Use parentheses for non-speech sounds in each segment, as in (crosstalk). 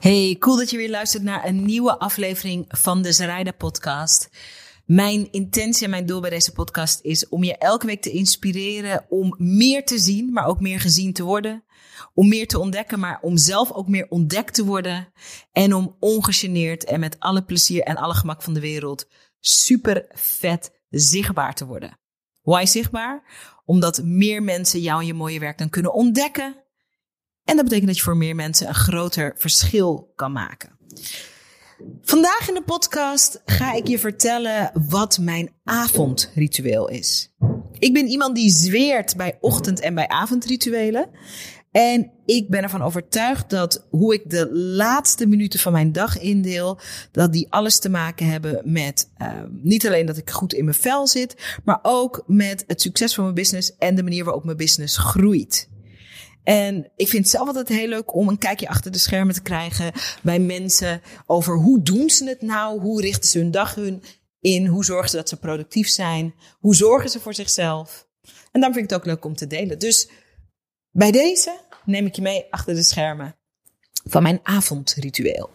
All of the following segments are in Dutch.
Hey, cool dat je weer luistert naar een nieuwe aflevering van de Zaraida podcast. Mijn intentie en mijn doel bij deze podcast is om je elke week te inspireren om meer te zien, maar ook meer gezien te worden. Om meer te ontdekken, maar om zelf ook meer ontdekt te worden. En om ongegeneerd en met alle plezier en alle gemak van de wereld super vet zichtbaar te worden. Why zichtbaar? Omdat meer mensen jou en je mooie werk dan kunnen ontdekken en dat betekent dat je voor meer mensen een groter verschil kan maken. Vandaag in de podcast ga ik je vertellen wat mijn avondritueel is. Ik ben iemand die zweert bij ochtend- en bij avondrituelen. En ik ben ervan overtuigd dat hoe ik de laatste minuten van mijn dag indeel, dat die alles te maken hebben met uh, niet alleen dat ik goed in mijn vel zit, maar ook met het succes van mijn business en de manier waarop mijn business groeit. En ik vind het zelf altijd heel leuk om een kijkje achter de schermen te krijgen bij mensen over hoe doen ze het nou? Hoe richten ze hun dag hun in? Hoe zorgen ze dat ze productief zijn? Hoe zorgen ze voor zichzelf? En daarom vind ik het ook leuk om te delen. Dus bij deze neem ik je mee achter de schermen van mijn avondritueel.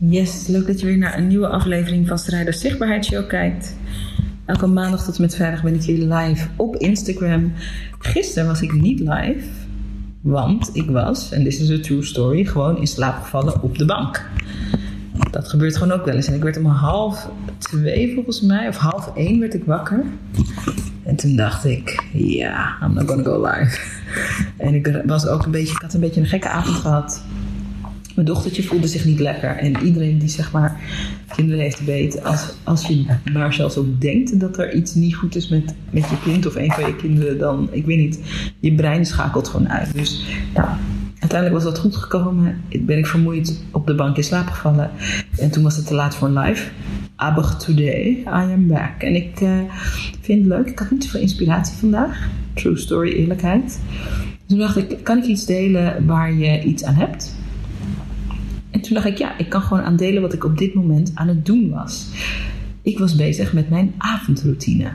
Yes, leuk dat je weer naar een nieuwe aflevering van Strijder Zichtbaarheidsshow kijkt. Elke maandag tot en met vrijdag ben ik live op Instagram. Gisteren was ik niet live, want ik was, en dit is een true story, gewoon in slaap gevallen op de bank. Dat gebeurt gewoon ook wel eens. En ik werd om half twee volgens mij, of half één werd ik wakker. En toen dacht ik, ja, I'm not gonna go live. En ik was ook een beetje, ik had een beetje een gekke avond gehad. Mijn dochtertje voelde zich niet lekker. En iedereen die zeg maar kinderen heeft weet, als, als je maar zelfs ook denkt dat er iets niet goed is met, met je kind of een van je kinderen, dan, ik weet niet, je brein schakelt gewoon uit. Dus nou, uiteindelijk was dat goed gekomen. Ben ik vermoeid op de bank in slaap gevallen. En toen was het te laat voor een live. Aber today, I am back. En ik uh, vind het leuk. Ik had niet zoveel inspiratie vandaag. True story, eerlijkheid. Toen dacht ik, kan ik iets delen waar je iets aan hebt? En toen dacht ik, ja, ik kan gewoon aandelen wat ik op dit moment aan het doen was. Ik was bezig met mijn avondroutine.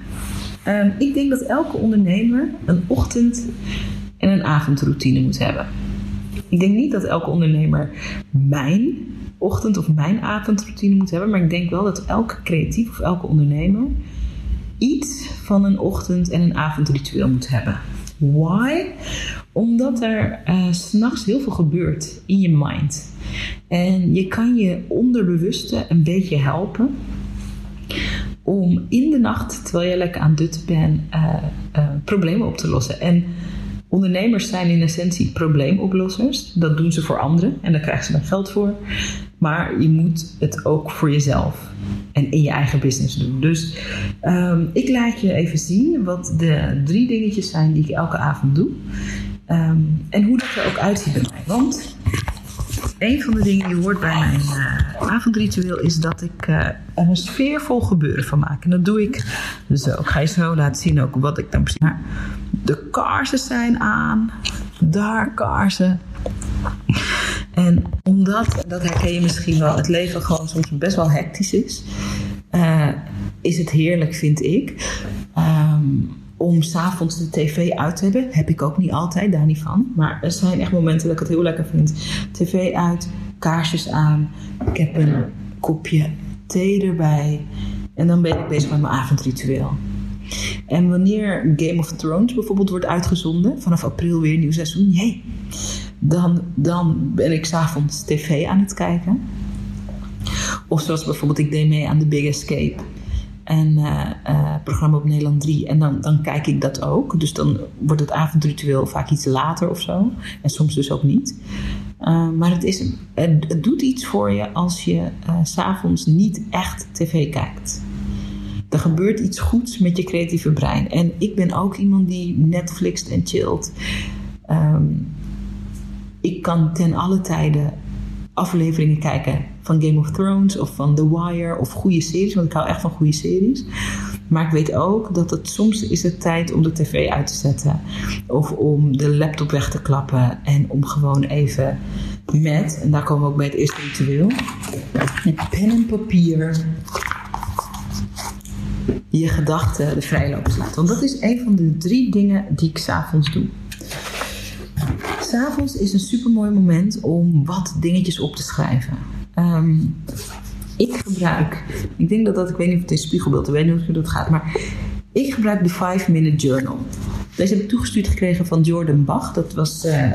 Um, ik denk dat elke ondernemer een ochtend- en een avondroutine moet hebben. Ik denk niet dat elke ondernemer mijn ochtend- of mijn avondroutine moet hebben, maar ik denk wel dat elke creatief of elke ondernemer iets van een ochtend- en een avondritueel moet hebben. Why? Omdat er uh, s'nachts heel veel gebeurt in je mind. En je kan je onderbewuste een beetje helpen om in de nacht, terwijl je lekker aan dutten bent, uh, uh, problemen op te lossen. En ondernemers zijn in essentie probleemoplossers. Dat doen ze voor anderen en daar krijgen ze dan geld voor. Maar je moet het ook voor jezelf en in je eigen business doen. Dus um, ik laat je even zien wat de drie dingetjes zijn die ik elke avond doe. Um, en hoe dat er ook uitziet bij mij. Want een van de dingen die hoort bij mijn uh, avondritueel is dat ik uh, er een sfeervol gebeuren van maak. En dat doe ik zo. Ik ga je zo laten zien ook wat ik dan precies. Maar de kaarsen zijn aan. Daar kaarsen. En omdat, dat herken je misschien wel, het leven gewoon soms best wel hectisch is, uh, is het heerlijk, vind ik. Um, om s'avonds de tv uit te hebben. Heb ik ook niet altijd, daar niet van. Maar er zijn echt momenten dat ik het heel lekker vind. TV uit, kaarsjes aan. Ik heb een kopje thee erbij. En dan ben ik bezig met mijn avondritueel. En wanneer Game of Thrones bijvoorbeeld wordt uitgezonden, vanaf april weer nieuw seizoen, jee, dan, dan ben ik s'avonds tv aan het kijken. Of zoals bijvoorbeeld, ik deed mee aan The Big Escape. En uh, programma op Nederland 3. En dan, dan kijk ik dat ook. Dus dan wordt het avondritueel vaak iets later of zo. En soms dus ook niet. Uh, maar het, is, het, doet iets voor je als je s s'avonds niet echt tv kijkt. Er gebeurt iets goeds met je creatieve brein. En ik ben ook iemand die Netflixt en chillt. Um, ik kan ten alle tijden afleveringen kijken van Game of Thrones of van The Wire of goede series, want ik hou echt van goede series. Maar ik weet ook dat het soms is het tijd om de tv uit te zetten of om de laptop weg te klappen en om gewoon even met, en daar komen we ook bij het eerste ritueel, met pen en papier je gedachten de vrije loop te laten. Want dat is een van de drie dingen die ik s'avonds doe. S'avonds is een super mooi moment om wat dingetjes op te schrijven. Ehm, ik gebruik, ik denk dat dat, ik weet niet of het in spiegelbeeld, ik weet niet hoe dat gaat, maar ik gebruik de 5 Minute Journal. Deze heb ik toegestuurd gekregen van Jordan Bach. Dat was uh,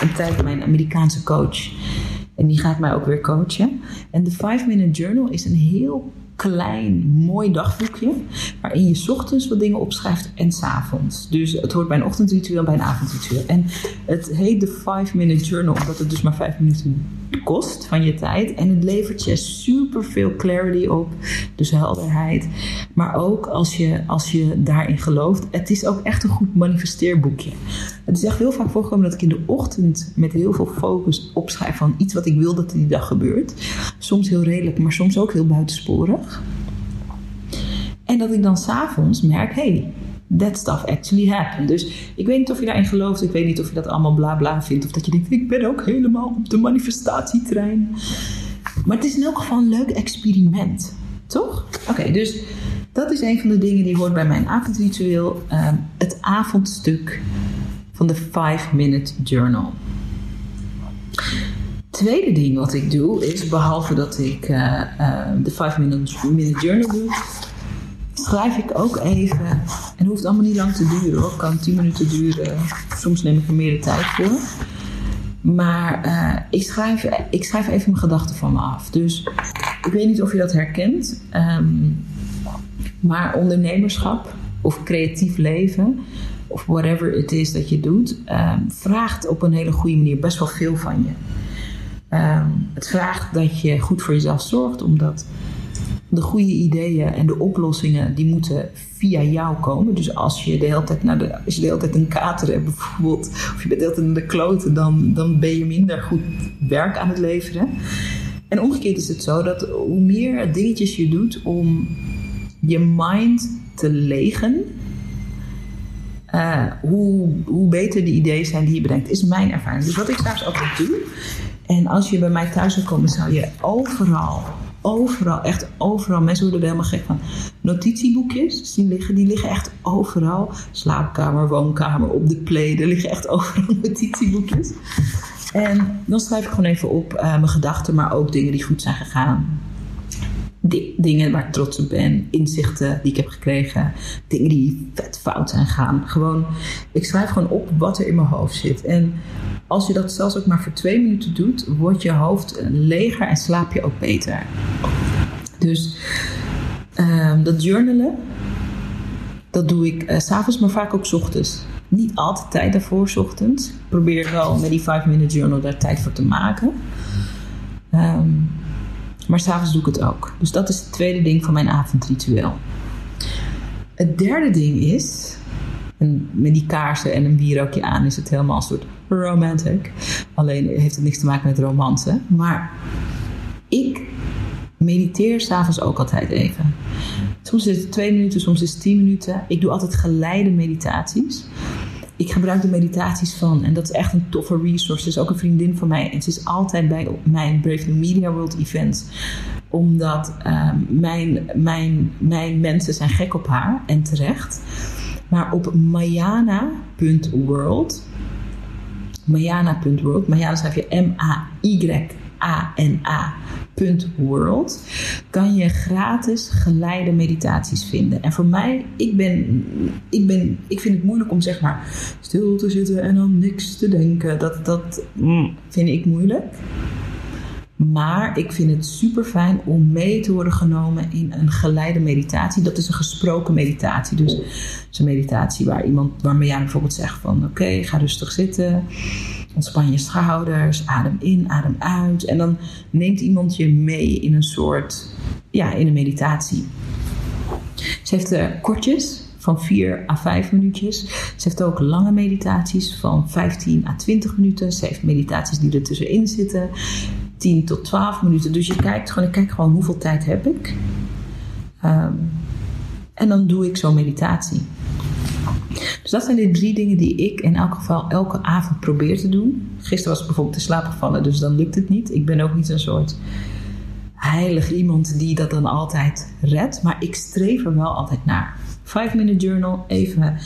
een tijd mijn Amerikaanse coach. En die gaat mij ook weer coachen. En de 5 Minute Journal is een heel klein, mooi dagboekje. Waarin je ochtends wat dingen opschrijft en s avonds. Dus het hoort bij een ochtendritueel en bij een avondritueel. En het heet de 5 Minute Journal, omdat het dus maar 5 minuten kost van je tijd. En het levert je super veel clarity op. Dus helderheid. Maar ook als je, als je daarin gelooft. Het is ook echt een goed manifesteerboekje. Het is echt heel vaak voorgekomen dat ik in de ochtend met heel veel focus opschrijf van iets wat ik wil dat die dag gebeurt. Soms heel redelijk, maar soms ook heel buitensporig. En dat ik dan s'avonds merk, hey, that stuff actually happened. Dus ik weet niet of je daarin gelooft. Ik weet niet of je dat allemaal bla bla vindt. Of dat je denkt, ik ben ook helemaal op de manifestatietrein. Maar het is in elk geval een leuk experiment. Toch? Oké, dus dat is een van de dingen die hoort bij mijn avondritueel. Um, het avondstuk van de 5 Minute Journal. Tweede ding wat ik doe is, behalve dat ik uh, uh, de 5 minute, Journal doe, schrijf ik ook even. En het hoeft allemaal niet lang te duren hoor. Het kan 10 minuten duren. Soms neem ik er meer de tijd voor. Maar uh, ik, schrijf, ik schrijf even mijn gedachten van me af. Dus ik weet niet of je dat herkent. Um, maar ondernemerschap of creatief leven of whatever het is dat je doet, um, vraagt op een hele goede manier best wel veel van je. Um, het vraagt dat je goed voor jezelf zorgt, omdat de goede ideeën en de oplossingen die moeten via jou komen. Dus als je de hele tijd, naar de, als je de hele tijd een kater hebt bijvoorbeeld, of je bent de hele tijd in de kloten, dan, dan ben je minder goed werk aan het leveren. En omgekeerd is het zo dat hoe meer dingetjes je doet om je mind te legen, uh, hoe, hoe beter de ideeën zijn die je bedenkt, is mijn ervaring. Dus wat ik straks altijd doe, en als je bij mij thuis zou komen, zou je overal, overal, echt overal, mensen worden er helemaal gek van, notitieboekjes zien liggen. Die liggen echt overal. Slaapkamer, woonkamer, op de play, er liggen echt overal (laughs) notitieboekjes. En dan schrijf ik gewoon even op uh, mijn gedachten, maar ook dingen die goed zijn gegaan dingen waar ik trots op ben, inzichten die ik heb gekregen, dingen die vet fout zijn gaan. Gewoon, ik schrijf gewoon op wat er in mijn hoofd zit. En als je dat zelfs ook maar voor twee minuten doet, wordt je hoofd leger en slaap je ook beter. Dus um, dat journalen, dat doe ik uh, s'avonds, maar vaak ook s ochtends. Niet altijd tijd daarvoor, s ochtends. Ik probeer wel met die 5 minute journal daar tijd voor te maken. Um, maar s'avonds doe ik het ook. Dus dat is het tweede ding van mijn avondritueel. Het derde ding is, en met die kaarsen en een wierookje aan is het helemaal een soort romantic. Alleen heeft het niks te maken met romance. Maar ik mediteer s'avonds ook altijd even. Soms is het twee minuten, soms is het tien minuten. Ik doe altijd geleide meditaties ik gebruik de meditaties van. En dat is echt een toffe resource. Ze is ook een vriendin van mij. En ze is altijd bij mijn Brave New Media World events. Omdat uh, mijn, mijn, mijn mensen zijn gek op haar. En terecht. Maar op mayana.world. Mayana.world. Mayana schrijf je M-A-Y ana.world kan je gratis geleide meditaties vinden. En voor mij, ik ben, ik ben, ik vind het moeilijk om zeg maar stil te zitten en dan niks te denken. Dat, dat mm, vind ik moeilijk. Maar ik vind het super fijn om mee te worden genomen in een geleide meditatie. Dat is een gesproken meditatie. Dus het is een meditatie waar iemand, waarmee jij bijvoorbeeld zegt van oké, ga rustig zitten. Ontspan je schouders, adem in, adem uit. En dan neemt iemand je mee in een soort, ja, in een meditatie. Ze heeft er kortjes van 4 à 5 minuutjes. Ze heeft ook lange meditaties van 15 à 20 minuten. Ze heeft meditaties die er tussenin zitten. 10 tot 12 minuten. Dus je kijkt gewoon, ik kijk gewoon hoeveel tijd heb ik. Um, en dan doe ik zo'n meditatie. Dus dat zijn de drie dingen die ik in elk geval elke avond probeer te doen. Gisteren was ik bijvoorbeeld te slaap gevallen, dus dan lukt het niet. Ik ben ook niet een soort heilig iemand die dat dan altijd redt. Maar ik streef er wel altijd naar. 5 minute journal, even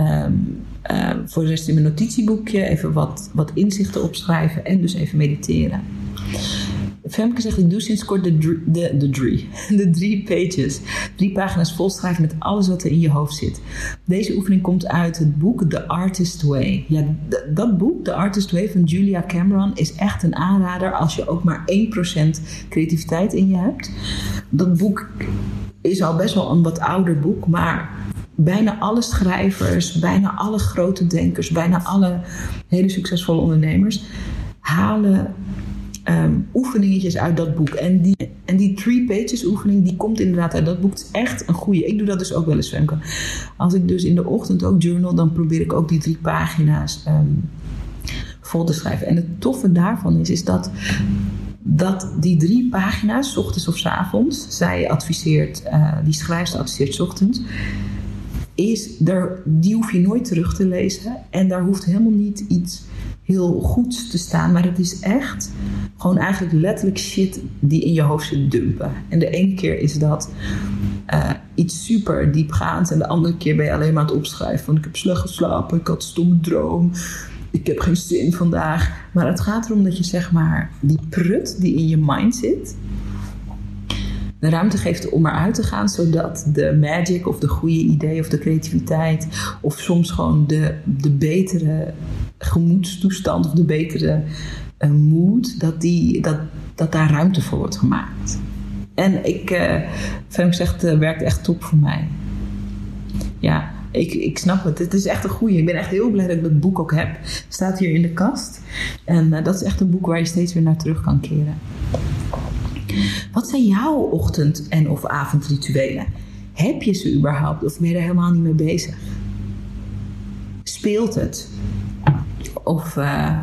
um, voor de rest in mijn notitieboekje even wat, wat inzichten opschrijven en dus even mediteren. Femke zegt, ik doe sinds kort de, de, de, drie, (laughs) de drie pages. Drie pagina's volschrijven met alles wat er in je hoofd zit. Deze oefening komt uit het boek The Artist Way. Ja, dat boek, The Artist Way van Julia Cameron, is echt een aanrader als je ook maar 1% creativiteit in je hebt. Dat boek is al best wel een wat ouder boek, maar bijna alle schrijvers, bijna alle grote denkers, bijna alle hele succesvolle ondernemers halen um, oefeningetjes uit dat boek. En die, en die three pages oefening, die komt inderdaad uit dat boek. Het is echt een goede. Ik doe dat dus ook wel eens, Femke. Als ik dus in de ochtend ook journal, dan probeer ik ook die drie pagina's um, vol te schrijven. En het toffe daarvan is, is dat dat die drie pagina's, ochtends of s avonds, zij adviseert, uh, die schrijfster adviseert ochtends, is, daar, die hoef je nooit terug te lezen. En daar hoeft helemaal niet iets heel goeds te staan. Maar het is echt gewoon eigenlijk letterlijk shit die in je hoofd zit dumpen. En de ene keer is dat uh, iets super diepgaands. En de andere keer ben je alleen maar aan het opschrijven. Van ik heb slecht geslapen, ik had een stomme droom. Ik heb geen zin vandaag. Maar het gaat erom dat je zeg maar die prut die in je mind zit de ruimte geeft om eruit te gaan, zodat de magic of de goede idee of de creativiteit of soms gewoon de, de betere gemoedstoestand of de betere uh, mood, dat, die, dat, dat daar ruimte voor wordt gemaakt. En ik, uh, Femke zegt, uh, werkt echt top voor mij. Ja, ik, ik snap het. Het is echt een goeie. Ik ben echt heel blij dat ik dat boek ook heb. Het staat hier in de kast. En dat is echt een boek waar je steeds weer naar terug kan keren. Wat zijn jouw ochtend- en of avondrituelen? Heb je ze überhaupt of ben je er helemaal niet mee bezig? Speelt het? Of uh,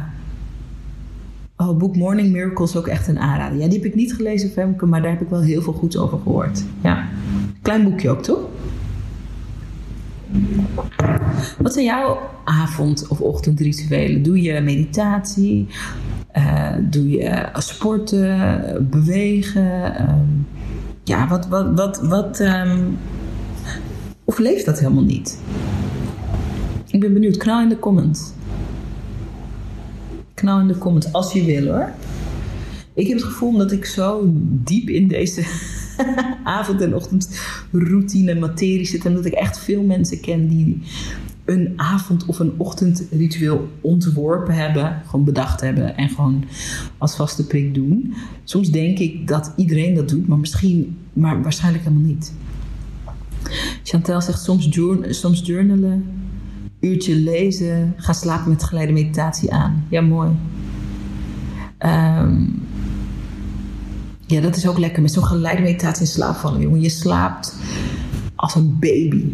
oh, boek Morning Miracles ook echt een aanrader. Ja, die heb ik niet gelezen, Femke, maar daar heb ik wel heel veel goeds over gehoord. Ja, klein boekje ook, toch? Wat zijn jouw avond- of ochtendrituelen? Doe je meditatie? Uh, doe je sporten, bewegen? Um, ja, wat, wat, wat, wat um, of leeft dat helemaal niet? Ik ben benieuwd. Knal in de comments. Knal in de comments als je wil hoor. Ik heb het gevoel dat ik zo diep in deze (laughs) avond- en ochtendroutine materie zit. En dat ik echt veel mensen ken die een avond- of een ochtendritueel ontworpen hebben, gewoon bedacht hebben en gewoon als vaste prik doen. Soms denk ik dat iedereen dat doet, maar misschien, maar waarschijnlijk helemaal niet. Chantel zegt soms, soms journalen, uurtje lezen, ga slapen met geleide meditatie aan. Ja, mooi. Um, ja, dat is ook lekker met zo'n geleide meditatie in slaap vallen, jongen. Je slaapt als een baby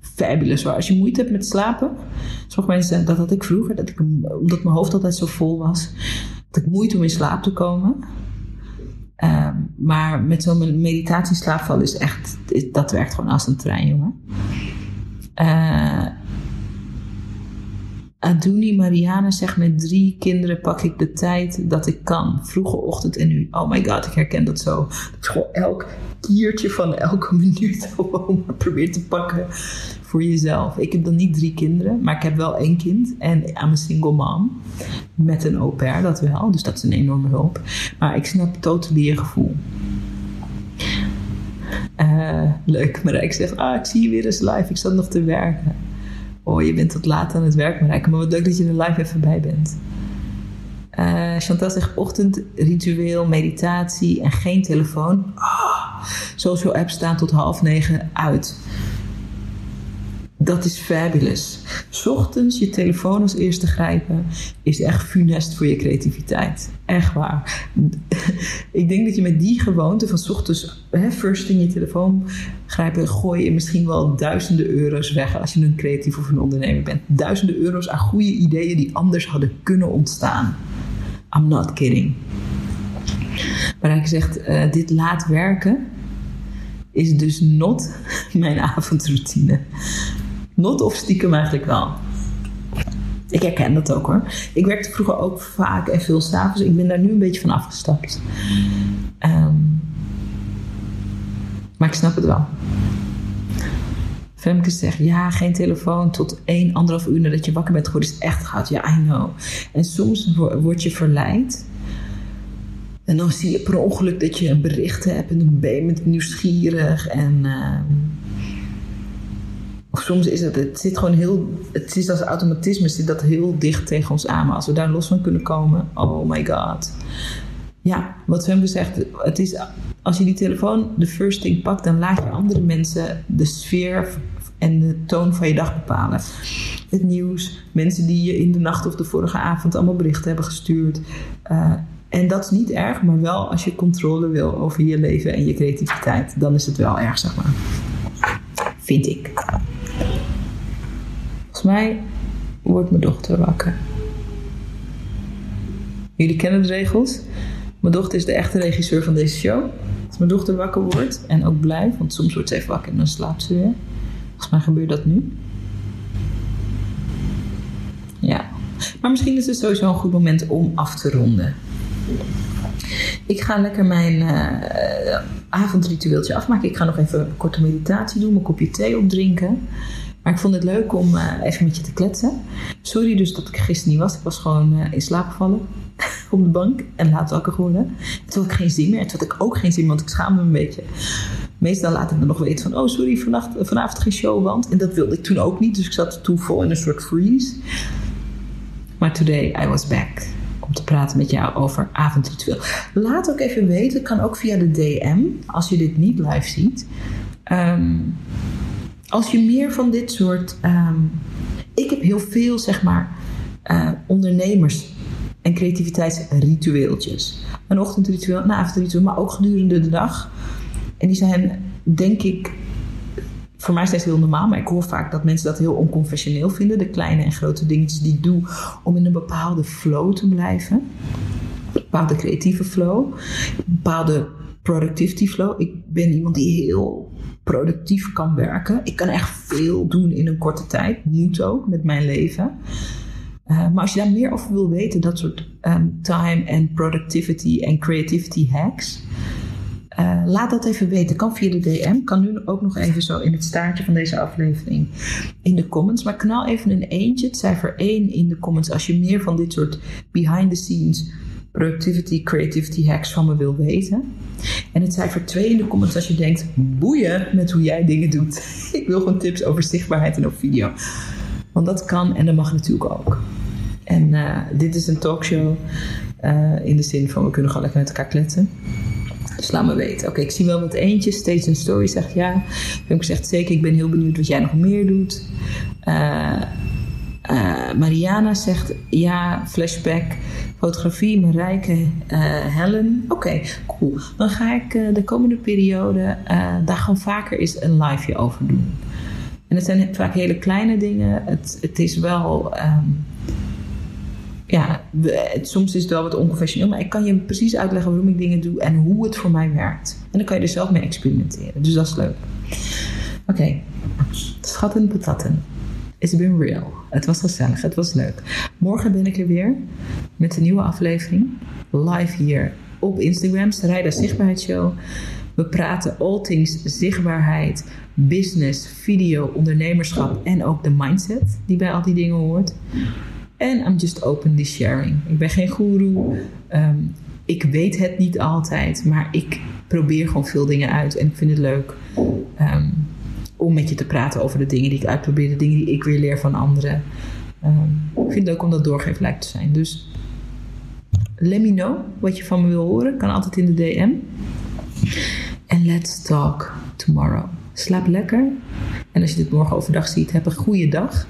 fabulous waar. Als je moeite hebt met slapen, sommige mensen, dat had ik vroeger, dat ik, omdat mijn hoofd altijd zo vol was, dat ik moeite om in slaap te komen. Um, maar met zo'n meditatie slaapval is echt, dat werkt gewoon als een trein, jongen. Uh, Aduni Mariana zegt met drie kinderen pak ik de tijd dat ik kan. Vroege ochtend en nu. Oh my god, ik herken dat zo. Dat is gewoon elk kiertje van elke (laughs) minuut gewoon maar probeert te pakken voor jezelf. Ik heb dan niet drie kinderen, maar ik heb wel één kind. En I'm een single mom. Met een au pair, dat wel. Dus dat is een enorme hulp. Maar ik snap totally je gevoel. Uh, leuk, ik zegt, ah, ik zie je weer eens live. Ik zat nog te werken. Oh, je bent tot laat aan het werk, Marijke. Maar wat leuk dat je er live even bij bent. Uh, Chantal zegt ochtendritueel, meditatie en geen telefoon. Social apps staan tot half negen uit. Dat is fabulous. Ochtends je telefoon als eerste grijpen is echt funest voor je creativiteit. Echt waar. (laughs) Ik denk dat je met die gewoonte van ochtends hè, first in je telefoon grijpen, gooi je misschien wel duizenden euro's weg als je een creatief of een ondernemer bent. Duizenden euro's aan goede ideeën die anders hadden kunnen ontstaan. I'm not kidding. Maar hij zegt, uh, dit laat werken is dus not (laughs) mijn avondroutine. Not of stiekem eigenlijk wel. Ik herken dat ook hoor. Ik werkte vroeger ook vaak en veel s'avonds. Ik ben daar nu een beetje van afgestapt. Um, maar ik snap het wel. Femke zegt, ja, geen telefoon tot één, anderhalf uur nadat je wakker bent geworden is echt goud. Ja, I know. En soms word je verleid. En dan zie je per ongeluk dat je een bericht hebt en dan ben je met nieuwsgierig. En, of soms is het, het zit gewoon heel, het is als automatisme, zit dat heel dicht tegen ons aan. Maar als we daar los van kunnen komen, oh my god. Ja, wat Femke zegt, het is, als je die telefoon de first thing pakt, dan laat je andere mensen de sfeer en de toon van je dag bepalen. Het nieuws, mensen die je in de nacht of de vorige avond allemaal berichten hebben gestuurd. Uh, en dat is niet erg, maar wel als je controle wil over je leven en je creativiteit, dan is het wel erg, zeg maar. Vind ik. Mij wordt mijn dochter wakker. Jullie kennen de regels. Mijn dochter is de echte regisseur van deze show. Als mijn dochter wakker wordt en ook blijft, want soms wordt ze even wakker en dan slaapt ze weer. Volgens mij gebeurt dat nu. Ja. Maar misschien is het sowieso een goed moment om af te ronden. Ik ga lekker mijn uh, avondritueeltje afmaken. Ik ga nog even een korte meditatie doen, mijn kopje thee opdrinken. Maar ik vond het leuk om uh, even met je te kletsen. Sorry dus dat ik gisteren niet was. Ik was gewoon uh, in slaap gevallen (laughs) op de bank en laat wakker geworden. Toen had ik geen zin meer. Toen had ik ook geen zin, want ik schaam me een beetje. Meestal laat ik me nog weten van, oh sorry, vannacht, vanavond geen show, want... En dat wilde ik toen ook niet, dus ik zat toen vol in een soort freeze. Maar today I was back om te praten met jou over avondritueel. Laat ook even weten, kan ook via de DM, als je dit niet live ziet. Um, als je meer van dit soort. Um, ik heb heel veel, zeg maar, uh, ondernemers en creativiteitsritueeltjes. Een ochtendritueel, een avondritueel, maar ook gedurende de dag. En die zijn, denk ik, voor mij steeds heel normaal, maar ik hoor vaak dat mensen dat heel onconventioneel vinden. De kleine en grote dingetjes die ik doe om in een bepaalde flow te blijven. Een bepaalde creatieve flow. Een bepaalde productivity flow. Ik ben iemand die heel productief kan werken. Ik kan echt veel doen in een korte tijd. Moet ook met mijn leven. Uh, maar als je daar meer over wil weten, dat soort um, time en productivity en creativity hacks. Uh, laat dat even weten. Kan via de DM. Kan nu ook nog even zo in het staartje van deze aflevering in de comments. Maar knal even een eentje, het cijfer 1 in de comments. Als je meer van dit soort behind the scenes productivity, creativity hacks van me wil weten. En het cijfer 2 in de comments als je denkt, boeien met hoe jij dingen doet. (laughs) Ik wil gewoon tips over zichtbaarheid en op video. Want dat kan en dat mag natuurlijk ook. En uh, dit is een talkshow uh, in de zin van we kunnen gewoon lekker met elkaar kletsen. Dus laat me weten. Oké, ik zie wel wat eentjes. Steeds een story zegt ja. Heb gezegd zeker, ik ben heel benieuwd wat jij nog meer doet. Uh, Mariana zegt ja, flashback, fotografie, Marijke, uh, Helen. Oké, cool. Dan ga ik uh, de komende periode daar gewoon vaker eens een liveje over doen. En het zijn vaak hele kleine dingen. Het, het is wel. Um, ja, soms is het wel wat onconventioneel, maar ik kan je precies uitleggen waarom ik dingen doe en hoe het voor mij werkt. En dan kan je er zelf mee experimenteren. Dus dat is leuk. Oké, schatten en patatten. It's been real. Het was gezellig, het was leuk. Morgen ben ik er weer met een nieuwe aflevering. Live hier op Instagram, Sarayda Zichtbaarheidsshow. We praten all things zichtbaarheid, business, video, ondernemerschap en ook de mindset die bij al die dingen hoort. En I'm just openly sharing. Ik ben geen guru. Um, ik weet het niet altijd, maar ik probeer gewoon veel dingen uit en ik vind het leuk um, om met je te praten over de dingen die ik uitprobeer, de dingen die ik weer leer van anderen. Um, ik vind het ook om dat doorgeeflijk te zijn. Dus let me know wat je van me wil horen. Kan altijd in de DM. En let's talk tomorrow. Slaap lekker. En als je dit morgen overdag ziet, heb een goede dag.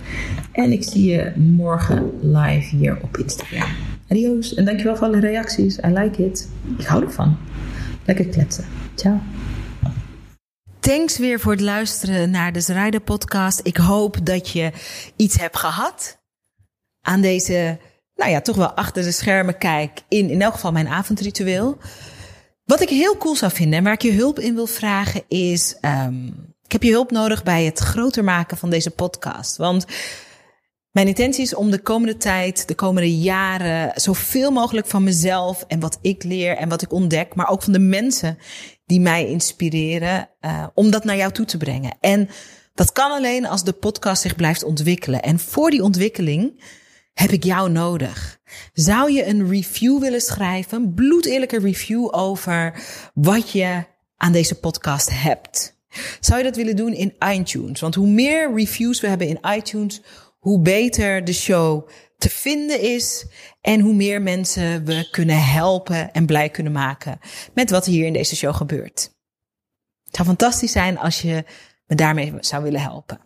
En ik zie je morgen live hier op Instagram. Adios. En dankjewel voor alle reacties. I like it. Ik hou ervan. Lekker kletsen. Ciao. Thanks weer voor het luisteren naar de Zrijder podcast. Ik hoop dat je iets hebt gehad aan deze, nou ja, toch wel achter de schermen kijk in in elk geval mijn avondritueel. Wat ik heel cool zou vinden en waar ik je hulp in wil vragen is, um, ik heb je hulp nodig bij het groter maken van deze podcast. Want mijn intentie is om de komende tijd, de komende jaren, zoveel mogelijk van mezelf en wat ik leer en wat ik ontdek, maar ook van de mensen die mij inspireren, uh, om dat naar jou toe te brengen. En Dat kan alleen als de podcast zich blijft ontwikkelen. En voor die ontwikkeling heb ik jou nodig. Zou je een review willen schrijven? Een bloedeerlijke review over wat je aan deze podcast hebt. Zou je dat willen doen in iTunes? Want hoe meer reviews we hebben in iTunes, hoe beter de show te vinden is en hoe meer mensen we kunnen helpen en blij kunnen maken met wat hier in deze show gebeurt. Het zou fantastisch zijn als je me daarmee zou willen helpen.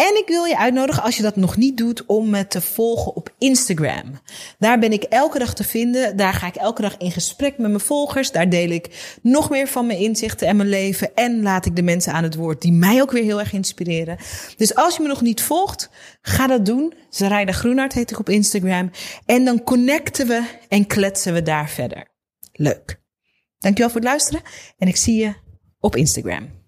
En ik wil je uitnodigen, als je dat nog niet doet, om me te volgen op Instagram. Daar ben ik elke dag te vinden. Daar ga ik elke dag in gesprek met mijn volgers. Daar deel ik nog meer van mijn inzichten en mijn leven. En laat ik de mensen aan het woord die mij ook weer heel erg inspireren. Dus als je me nog niet volgt, ga dat doen. Zarayda Groenhart heet ik op Instagram. En dan connecten we en kletsen we daar verder. Leuk. Dankjewel voor het luisteren en ik zie je op Instagram.